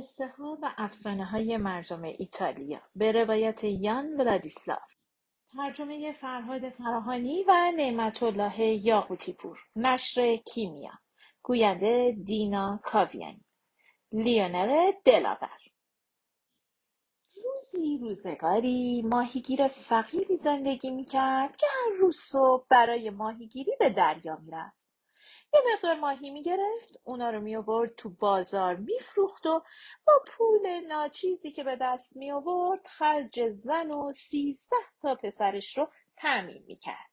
قصه ها و افسانه های مردم ایتالیا به روایت یان ولادیسلاف ترجمه فرهاد فراهانی و نعمت الله یاقوتی پور نشر کیمیا. گوینده دینا کاویانی. لیونر دلاور. روزی روزگاری ماهیگیر فقیری زندگی می‌کرد که هر روز صبح برای ماهیگیری به دریا می‌رفت. یه مقدار ماهی می‌گرفت اونا رو میآورد تو بازار میفروخت و با پول ناچیزی که به دست می آورد خرج زن و سیزده تا پسرش رو تأمین می‌کرد.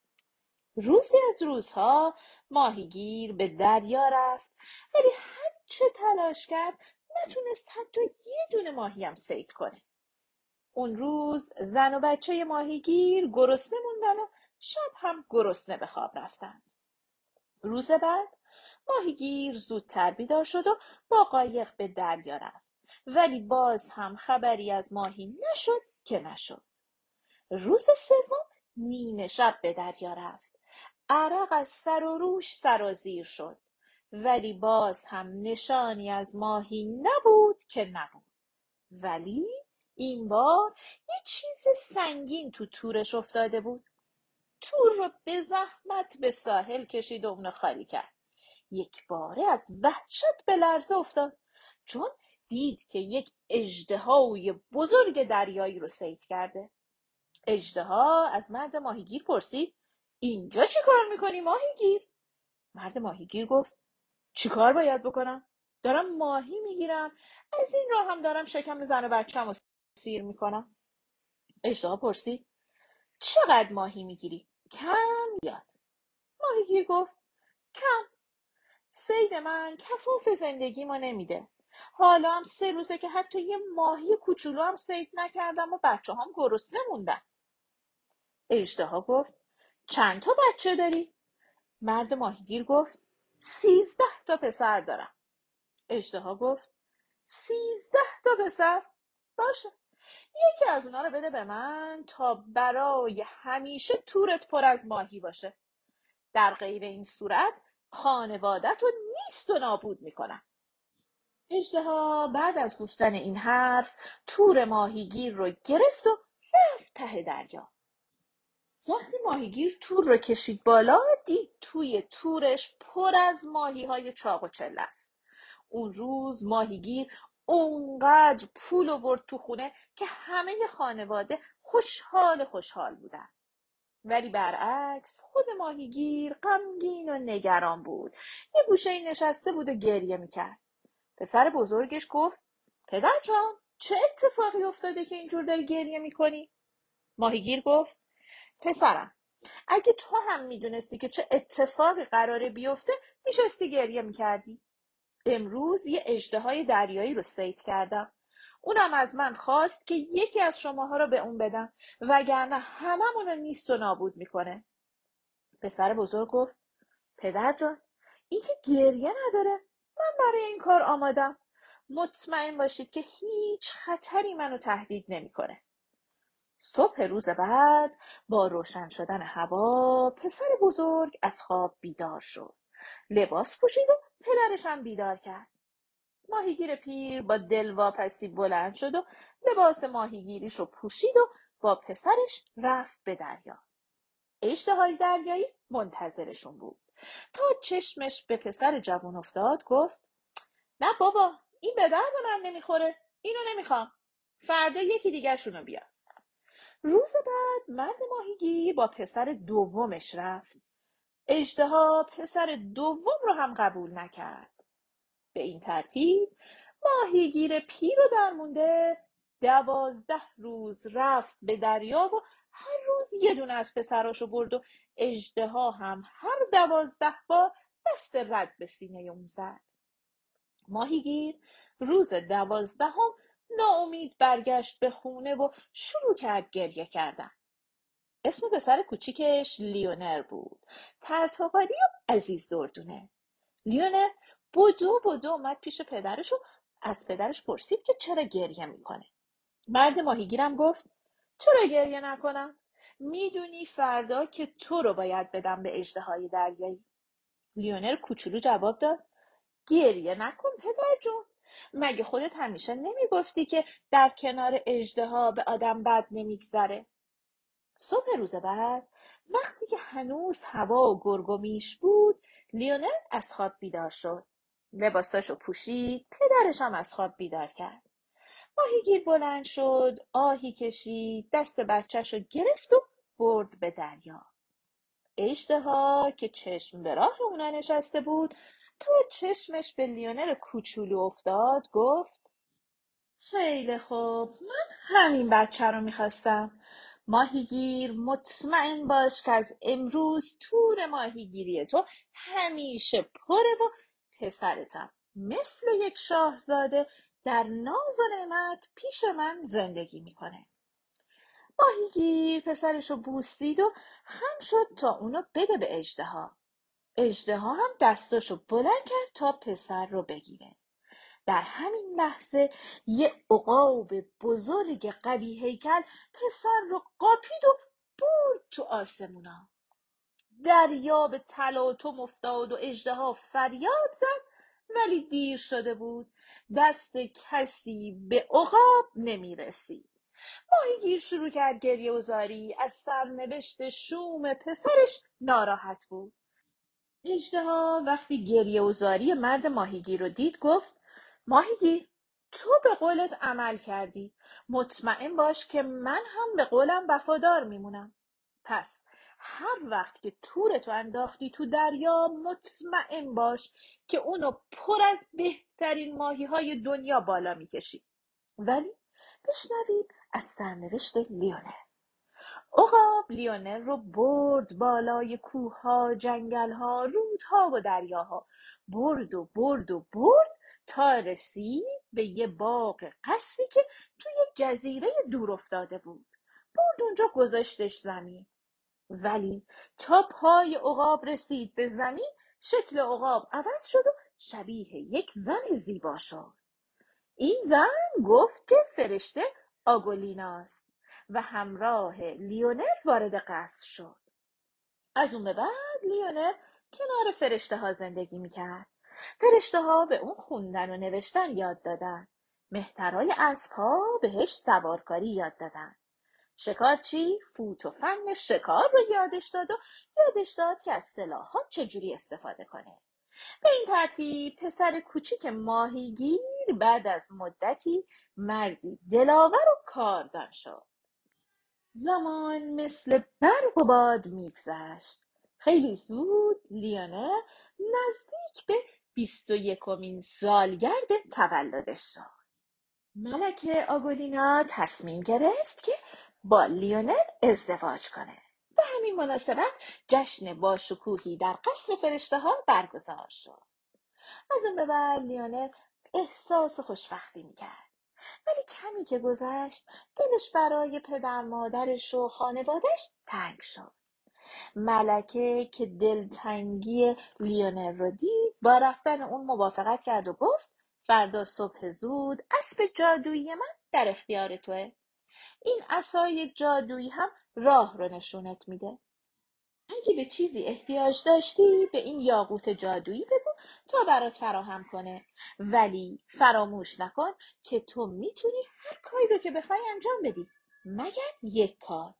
روزی از روزها ماهیگیر به دریا رفت ولی هر چه تلاش کرد نتونست حتی یه دونه ماهی هم سید کنه. اون روز زن و بچه ماهیگیر گرسنه موندن و شب هم گرسنه به خواب رفتن. روز بعد ماهیگیر زودتر بیدار شد و با قایق به دریا رفت. ولی باز هم خبری از ماهی نشد که نشد. روز سوم نیمه شب به دریا رفت. عرق از سر و روش سرازیر شد. ولی باز هم نشانی از ماهی نبود که نبود. ولی این بار یه چیز سنگین تو تورش افتاده بود. تور رو به زحمت به ساحل کشید و اونو خالی کرد. یک باره از وحشت به لرزه افتاد. چون دید که یک اژدهای بزرگ دریایی رو صید کرده. اژدها از مرد ماهیگیر پرسید اینجا چی کار می‌کنی ماهیگیر؟ مرد ماهیگیر گفت چی کار باید بکنم؟ دارم ماهی می‌گیرم از این راه هم دارم شکم زن و بچم سیر می‌کنم. اژدها پرسید چقدر ماهی می‌گیری؟ کم یاد. ماهیگیر گفت کم. سید من کفاف زندگی ما نمیده. حالا هم سه روزه که حتی یه ماهی کوچولو هم سید نکردم و بچه هم گرسنه موندن. اژدها گفت چند تا بچه داری؟ مرد ماهیگیر گفت سیزده تا پسر دارم. اژدها گفت سیزده تا پسر؟ باشه. یکی از اونا رو بده به من تا برای همیشه تورت پر از ماهی باشه. در غیر این صورت خانوادت رو نیست و نابود می‌کنم اژدها بعد از گفتن این حرف تور ماهیگیر رو گرفت و رفت ته دریا. وقتی ماهیگیر تور رو کشید بالا دید توی تورش پر از ماهی های چاق و چله است. اون روز ماهیگیر اونقدر پول آورد تو خونه که همه خانواده خوشحال خوشحال بودن. ولی برعکس خود ماهیگیر غمگین و نگران بود. یه گوشه نشسته بود و گریه می‌کرد. پسر بزرگش گفت پدر جان چه اتفاقی افتاده که اینجور داری گریه می‌کنی؟ ماهیگیر گفت پسرم اگه تو هم می‌دونستی که چه اتفاقی قراره بیفته میشستی گریه می‌کردی. امروز یه اژدهای دریایی رو سید کردم. اونم از من خواست که یکی از شماها رو به اون بدم وگرنه هممون رو نیست و نابود می‌کنه. پسر بزرگ گفت پدر جان این که گریه نداره. من برای این کار آمادم. مطمئن باشید که هیچ خطری منو تهدید نمی‌کنه. صبح روز بعد با روشن شدن هوا پسر بزرگ از خواب بیدار شد. لباس پوشید و پدرش هم بیدار کرد. ماهیگیر پیر با دلواپسی بلند شد و لباس ماهیگیریش رو پوشید و با پسرش رفت به دریا. اشتهای دریایی منتظرشون بود. تا چشمش به پسر جوان افتاد گفت نه بابا این به درد من نمی‌خوره. اینو نمی‌خوام. فردا یکی دیگرشون رو بیار. روز بعد مرد ماهیگیر با پسر دومش رفت. اژدها پسر دوم رو هم قبول نکرد. به این ترتیب ماهیگیر پیر و درمونده دوازده روز رفت به دریا و هر روز یه دونه از پسراشو برد و اژدها هم هر دوازده بار دست رد به سینه اون زد. ماهیگیر روز دوازدهم ناامید برگشت به خونه و شروع کرد گریه کردن. اسم پسر کوچیکش لیونر بود. ترتاقاری و عزیز دردونه. لیونر بدو بدو اومد پیش پدرش و از پدرش پرسید که چرا گریه می‌کنه. مرد ماهیگیرم گفت چرا گریه نکنم؟ می‌دونی فردا که تو رو باید بدم به اژدهای دریایی. لیونر کوچولو جواب داد گریه نکن پدر جون. مگه خودت همیشه نمی‌گفتی که در کنار اژدها به آدم بد نمیگذره؟ صبح روز بعد وقتی که هنوز هوا و گرگ و میش بود لیونل از خواب بیدار شد. لباساشو پوشید پدرش هم از خواب بیدار کرد. ماهیگیر بلند شد آهی کشید دست بچهش رو گرفت و برد به دریا. اژدها که چشم به راه اونا نشسته بود تا چشمش به لیونر کوچولو افتاد گفت خیلی خوب من همین بچه رو می‌خواستم. ماهیگیر مطمئن باش که از امروز تور ماهیگیری تو همیشه پره و پسرتم. مثل یک شاهزاده در ناز و نعمت پیش من زندگی می‌کنه. ماهیگیر پسرش رو بوسید و خم شد تا اونو بده به اژدها. اژدها هم دستاشو بلند کرد تا پسر رو بگیره. در همین لحظه یه عقاب بزرگ قوی هیکل پسر رو قاپید و برد تو آسمونا. دریا به تلاطم افتاد و اژدها فریاد زد ولی دیر شده بود. دست کسی به عقاب نمی‌رسید. ماهیگیر شروع کرد گریه و زاری. از سرنوشت شوم پسرش ناراحت بود. اژدها وقتی گریه و زاری مرد ماهیگیر رو دید گفت ماهیگیر تو به قولت عمل کردی. مطمئن باش که من هم به قولم وفادار میمونم. پس هر وقت که تورتو انداختی تو دریا مطمئن باش که اونو پر از بهترین ماهی های دنیا بالا می‌کشی. ولی بشنوید از سرنوشت لیونر عقاب لیونر رو برد بالای کوهها جنگلها رودها و دریاها. برد و برد و برد تا رسید به یه باغ قصری که توی جزیره دور افتاده بود. برد اونجا گذاشتش زمین. ولی تا پای عقاب رسید به زمین شکل عقاب عوض شد و شبیه یک زن زیبا شد. این زن گفت که فرشته آگولیناست و همراه لیونر وارد قصر شد. از اون به بعد لیونر کنار فرشته ها زندگی می‌کرد. فرشته ها به اون خوندن و نوشتن یاد دادن. مهترای اسب ها بهش سوارکاری یاد دادن. شکارچی فوت و فن شکار رو یادش داد و یادش داد که از سلاحات چجوری استفاده کنه. به این ترتیب پسر کوچیک ماهیگیر بعد از مدتی مردی دلاور و کاردان شد. زمان مثل برق و باد میگذشت. خیلی زود لیونر نزدیک به بیست و یکمین سالگرد تولدش شد. ملکه آگولینا تصمیم گرفت که با لیونر ازدواج کنه. به همین مناسبت جشن باشکوهی در قصر فرشته ها برگزار شد. از اون به بعد لیونر احساس خوشبختی می‌کرد. ولی کمی که گذشت دلش برای پدر مادرش و خانوادش تنگ شد. ملکه که دلتنگی لیونر رو دید با رفتن اون موافقت کرد و گفت فردا صبح زود اسب جادویی من در اختیار توه. این عصای جادویی هم راه رو نشونت میده. اگه به چیزی احتیاج داشتی به این یاقوت جادویی بگو تا برات فراهم کنه. ولی فراموش نکن که تو می‌تونی هر کاری رو که بخوای انجام بدی مگر یک کار.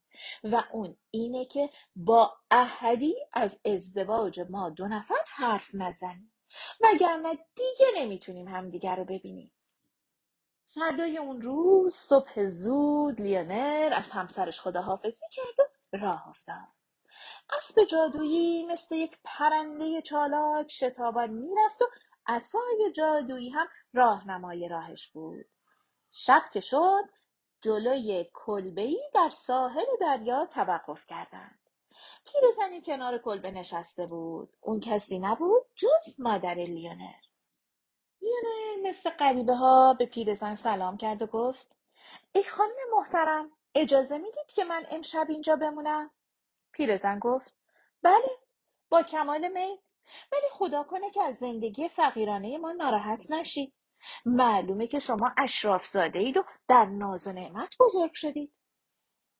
و اون اینه که با احدی از ازدواج ما دو نفر حرف نزنی وگرنه دیگه نمی‌تونیم همدیگر رو ببینیم. فردای اون روز صبح زود لیونر از همسرش خداحافظی کرد و راه افتاد. اسب جادویی مثل یک پرنده چالاک شتابان می‌رفت و عصای جادویی هم راهنمای راهش بود. شب که شد جلوی کلبهای در ساحل دریا توقف کردند. پیرزنی کنار کلبه نشسته بود. اون کسی نبود جز مادر لیونر. لیونر مثل غریبه ها به پیرزن سلام کرد و گفت ای خانم محترم اجازه می‌دید که من امشب اینجا بمونم؟ پیرزن گفت بله با کمال میل. ولی خدا کنه که از زندگی فقیرانه ما ناراحت نشید معلومه که شما اشراف زاده اید و در ناز و نعمت بزرگ شدید.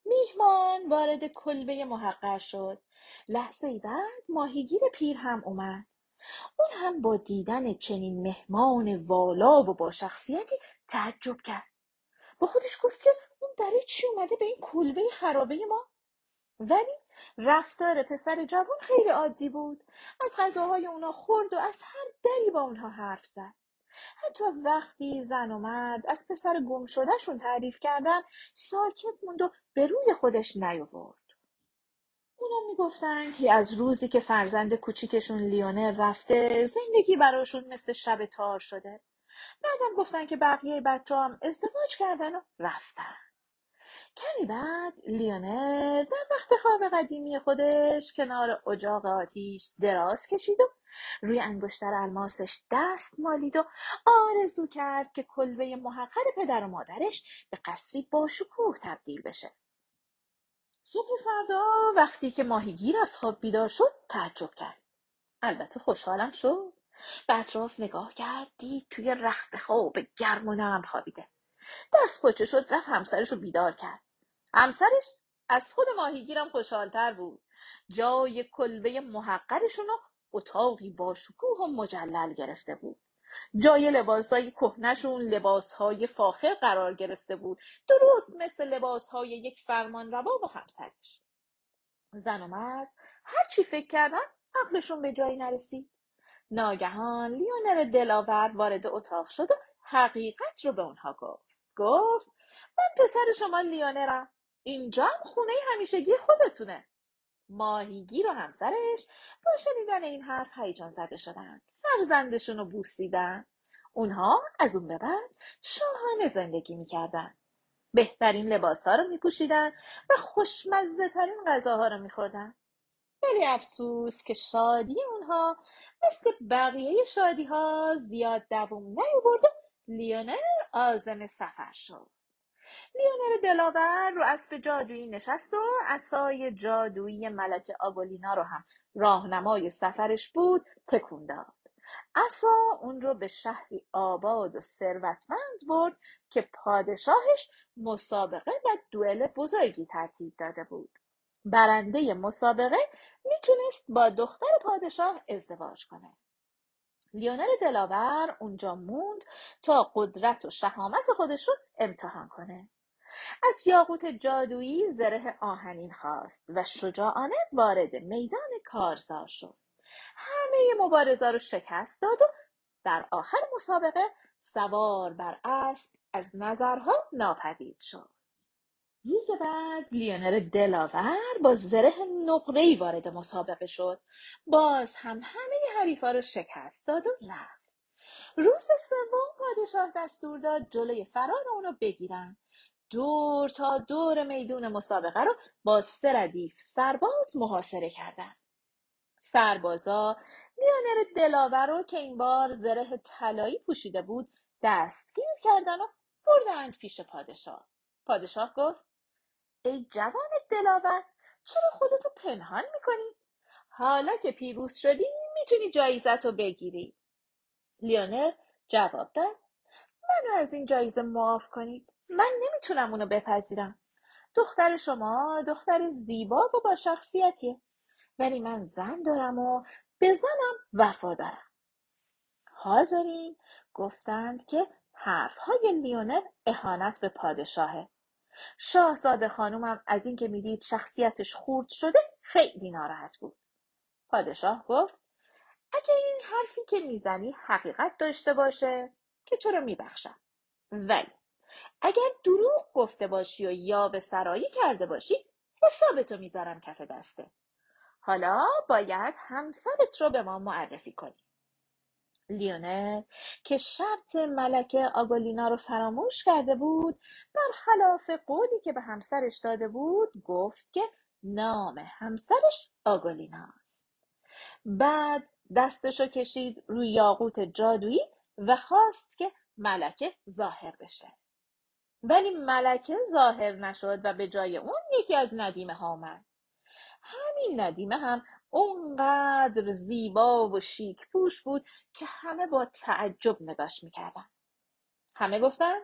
میهمان وارد کلبه محقر شد. لحظه بعد ماهیگیر پیر هم اومد. اون هم با دیدن چنین مهمان والا و با شخصیتی تعجب کرد. با خودش گفت که اون برای چی اومده به این کلبه خرابه ما؟ ولی رفتار پسر جوان خیلی عادی بود. از غذاهای اونا خورد و از هر دری با اونها حرف زد. حتی وقتی زن و مرد از پسر گم شدهشون تعریف کردن ساکت موند و به روی خودش نیاورد. اونا می‌گفتن که از روزی که فرزند کوچیکشون لیونر رفته زندگی براشون مثل شب تار شده. بعدم گفتن که بقیه بچه هم ازدواج کردن و رفتن. کمی بعد لیونر در وقت خواب قدیمی خودش کنار اجاق آتیش دراز کشید و روی انگشتر الماسش دست مالید و آرزو کرد که کلبه محقر پدر و مادرش به قصری باشکوه تبدیل بشه. صبح فردا وقتی که ماهیگیر از خواب بیدار شد تعجب کرد. البته خوشحالم شد. به اطراف نگاه کرد دید توی رخت خواب گرم و نرم خوابیده. دست پاچه شد رفت همسرش رو بیدار کرد. همسرش از خود ماهیگیرم خوشحالتر بود. جای کلبه محقرشون رو اتاقی با شکوه و مجلل گرفته بود. جای لباسهای کهنشون لباسهای فاخر قرار گرفته بود. درست مثل لباسهای یک فرمانروا و همسرش. زن و مرد هر چی فکر کردن عقلشون به جایی نرسید. ناگهان لیونر دلاور وارد اتاق شد و حقیقت رو به اونها گفت. گفت من پسر شما لیونرم اینجا هم خونه همیشگی خودتونه. ماهیگیر و همسرش با شنیدن این حرف هیجان زده شدن فرزندشون رو بوسیدن. اونها از اون به بعد شاهانه زندگی می‌کردن. بهترین لباس ها رو میپوشیدن و خوشمزه ترین غذاها رو میخوردن. ولی افسوس که شادی اونها مثل بقیه شادی ها زیاد دووم نیاورد و لیونر آزم سفر شد. لیونر دلاور رو اسب جادویی نشست و عصای جادویی ملک آگولینا رو هم راهنمای سفرش بود تکون داد. عصا اون رو به شهری آباد و ثروتمند برد که پادشاهش مسابقه و دوئل بزرگی ترتیب داده بود. برنده مسابقه می‌تونست با دختر پادشاه ازدواج کنه. لیونر دلاور اونجا موند تا قدرت و شهامت خودش رو امتحان کنه. از یاقوت جادویی زره آهنین خواست و شجاعانه وارد میدان کارزار شد. همه مبارزا رو شکست داد و در آخر مسابقه سوار بر اسب از نظرها ناپدید شد. روز بعد لیونر دلاور با زره نقره‌ای وارد مسابقه شد. باز هم همه حریفا رو شکست داد و رفت. روز سوم پادشاه دستور داد جلوی فرار اونو بگیرن. دور تا دور میدون مسابقه رو با سه ردیف سرباز محاصره کردند. سربازا. لیونر دلاور رو که این بار زره طلایی پوشیده بود دستگیر کردن و بردند پیش پادشاه. پادشاه گفت ای جوان دلاور چرا خودتو پنهان می‌کنی؟ حالا که پیروز شدی می‌تونی جایزت رو بگیری. لیونر جواب داد منو از این جایزه معاف کنید. من نمی‌تونم اونو بپذیرم. دختر شما دختر زیبا و با شخصیتیه. ولی من زن دارم و به زنم وفا دارم. حاضرین گفتند که حرفهای لیونر اهانت به پادشاهه شاهزاده خانومم از اینکه می‌دید شخصیتش خورد شده خیلی ناراحت بود. پادشاه گفت اگه این حرفی که می‌زنی حقیقت داشته باشه که چرا میبخشم؟ ولی اگر دروغ گفته باشی و یا به سرایی کرده باشی حسابتو می‌ذارم کف دسته. حالا باید همسرت رو به ما معرفی کنی. لیونر که شرط ملک آگولینا رو فراموش کرده بود برخلاف قولی که به همسرش داده بود گفت که نام همسرش آگولیناست بعد دستشو کشید روی یاقوت جادویی و خواست که ملکه ظاهر بشه. ولی ملکه ظاهر نشد و به جای اون یکی از ندیمه ها آمد. همین ندیمه هم اونقدر زیبا و شیک پوش بود که همه با تعجب نگاش می‌کردن. همه گفتن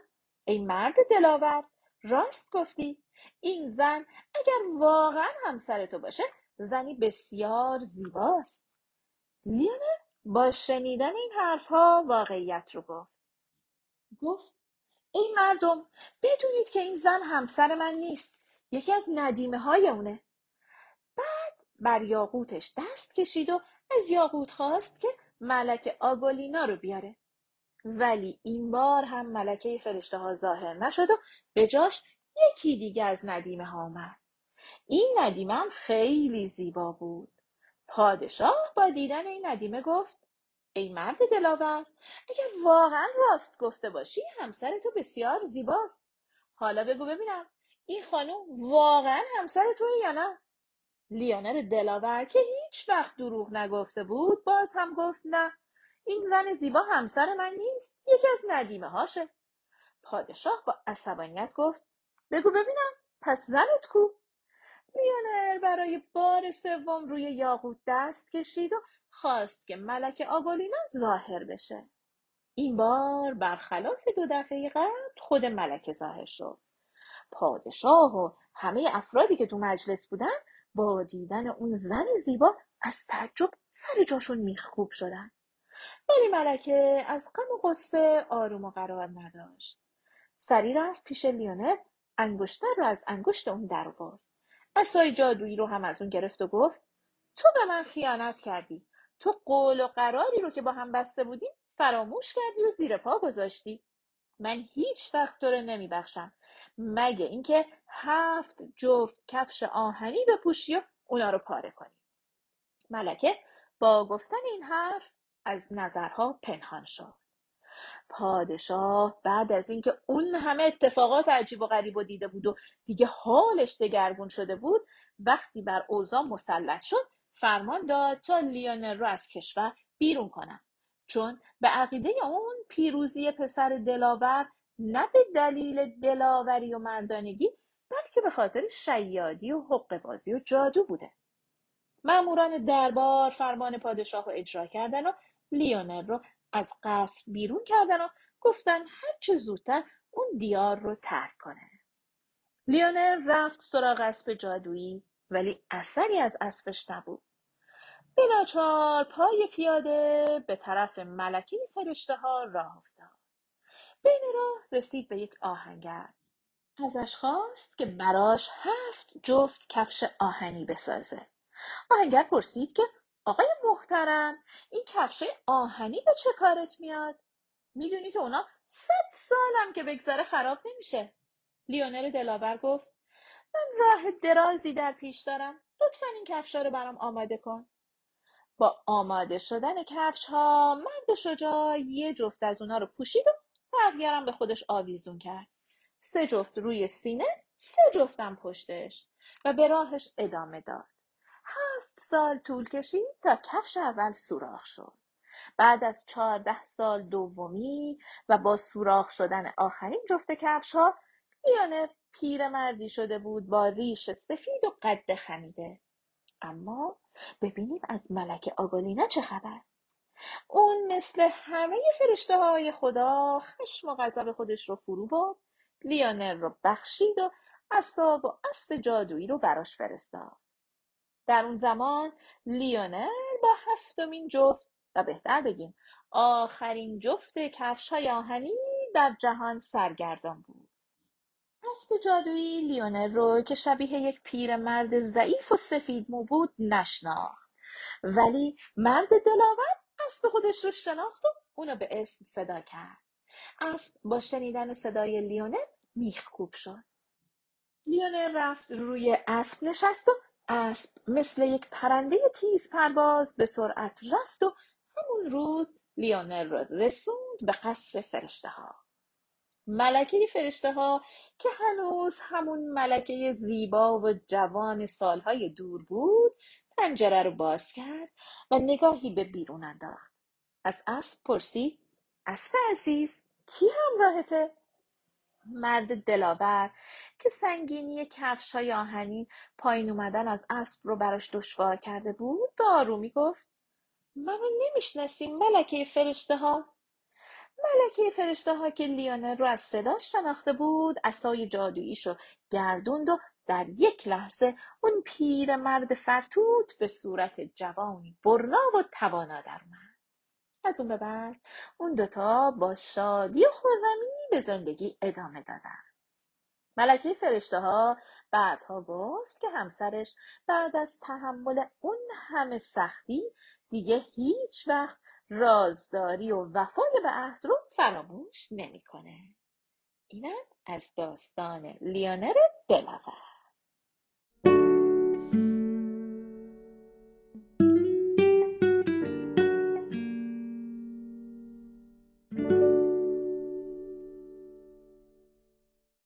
ای مرد دلاور راست گفتی. این زن اگر واقعا همسر تو باشه زنی بسیار زیباست. لیونر با شنیدن این حرفها واقعیت رو گفت. گفت ای مردم بدونید که این زن همسر من نیست. یکی از ندیمه های اونه. بعد بر یاقوتش دست کشید و از یاقوت خواست که ملک آگولینا رو بیاره. ولی این بار هم ملکه فرشته ها ظاهر نشد و به جاش یکی دیگه از ندیمه ها اومد این ندیمه هم خیلی زیبا بود. پادشاه با دیدن این ندیمه گفت ای مرد دلاور اگر واقعا راست گفته باشی همسر تو بسیار زیباست. حالا بگو ببینم این خانم واقعا همسر توی یا نه؟ لیانر دلاور که هیچ وقت دروغ نگفته بود باز هم گفت نه. این زن زیبا همسر من نیست یکی از ندیمه هاشه. پادشاه با عصبانیت گفت بگو ببینم پس زنت کو؟ لیونر برای بار سوم روی یاقوت دست کشید و خواست که ملک آگولینا ظاهر بشه. این بار برخلاف دو دفعه قبل خود ملکه ظاهر شد. پادشاه و همه افرادی که تو مجلس بودن با دیدن اون زن زیبا از تعجب سر جاشون میخکوب شدن. ولی ملکه از غم و غصه آروم و قرار نداشت. سری رفت پیش لیونر انگشتر رو از انگشت اون در آورد. عصای جادویی رو هم از اون گرفت و گفت تو به من خیانت کردی. تو قول و قراری رو که با هم بسته بودیم فراموش کردی و زیر پا گذاشتی. من هیچ وقت تو رو نمیبخشم. مگه اینکه هفت جفت کفش آهنی بپوشی و اونا رو پاره کنی. ملکه با گفتن این حرف از نظرها پنهان شد. پادشاه بعد از اینکه اون همه اتفاقات عجیب و غریب و دیده بود و دیگه حالش دگرگون شده بود وقتی بر اوضاع مسلط شد فرمان داد تا لیونل رو از کشور بیرون کنن. چون به عقیده اون پیروزی پسر دلاور نه به دلیل دلاوری و مردانگی بلکه به خاطر شیادی و حق بازی و جادو بوده. ماموران دربار فرمان پادشاه رو اجرا کردن و لیونل رو از قصر بیرون کردن و گفتن هرچه زودتر اون دیار رو ترک کنه. لیونل رفت سراغ اسب جادویی ولی اثری از اسبش نبود. بناچار پای پیاده به طرف ملکه فرشته ها راه افتاد. بین راه رسید به یک آهنگر. ازش خواست که براش هفت جفت کفش آهنی بسازه. آهنگر پرسید که آقای محترم این کفش آهنی به چه کارت میاد؟ می‌دونی که اونا صد سالم که بگذره خراب نمیشه. لیونر دلاور گفت من راه درازی در پیش دارم. لطفا این کفشا رو برام آماده کن. با آماده شدن کفش ها مرد شجاع یه جفت از اونا رو پوشید و بقیه به خودش آویزون کرد. سه جفت روی سینه سه جفتم پشتش و به راهش ادامه داد. هفت سال طول کشید تا کفش اول سوراخ شد. بعد از چهارده سال دومی و با سوراخ شدن آخرین جفت کفش ها لیونر پیرمردی شده بود با ریش سفید و قد خمیده. اما ببینیم از ملک آگولینا چه خبر. اون مثل همه فرشته های خدا خشم و غضب خودش رو فرو برد لیونر رو بخشید و اصاب و اسب جادویی رو براش فرستاد. در اون زمان لیونر با هفتمین جفت و بهتر بگیم آخرین جفت کفش های آهنی در جهان سرگردان بود. اسب جادویی لیونر رو که شبیه یک پیرمرد ضعیف و سفید مو بود نشناخت. ولی مرد دلاور اسب خودش رو شناخت و اونو به اسم صدا کرد. اسب با شنیدن صدای لیونر میخکوب شد. لیونر رفت روی اسب نشست و اسب مثل یک پرنده تیز پرواز به سرعت رفت و همون روز لیونر را رسوند به قصر فرشته ها ملکه فرشته ها که هنوز همون ملکه زیبا و جوان سالهای دور بود پنجره رو باز کرد و نگاهی به بیرون انداخت. از اسب پرسید اسب عزیز کی همراهته؟ مرد دلاور که سنگینی کفش های آهنی پایین اومدن از اسب رو براش دشوار کرده بود به آرومی گفت منو نمی‌شناسی ملکه فرشته ها ملکه فرشته ها که لیونر رو از صداش شناخته بود اسای جادوییشو گردوند و در یک لحظه اون پیر مرد فرتوت به صورت جوانی برنا و توانا در اومد. از اون به بعد اون دوتا با شادی و خورمی به زندگی ادامه دادن. ملکه فرشته ها بعدها گفت که همسرش بعد از تحمل اون همه سختی دیگه هیچ وقت رازداری و وفای به عهد رو فراموش نمی‌کنه. اینم از داستان لیونر دلاور.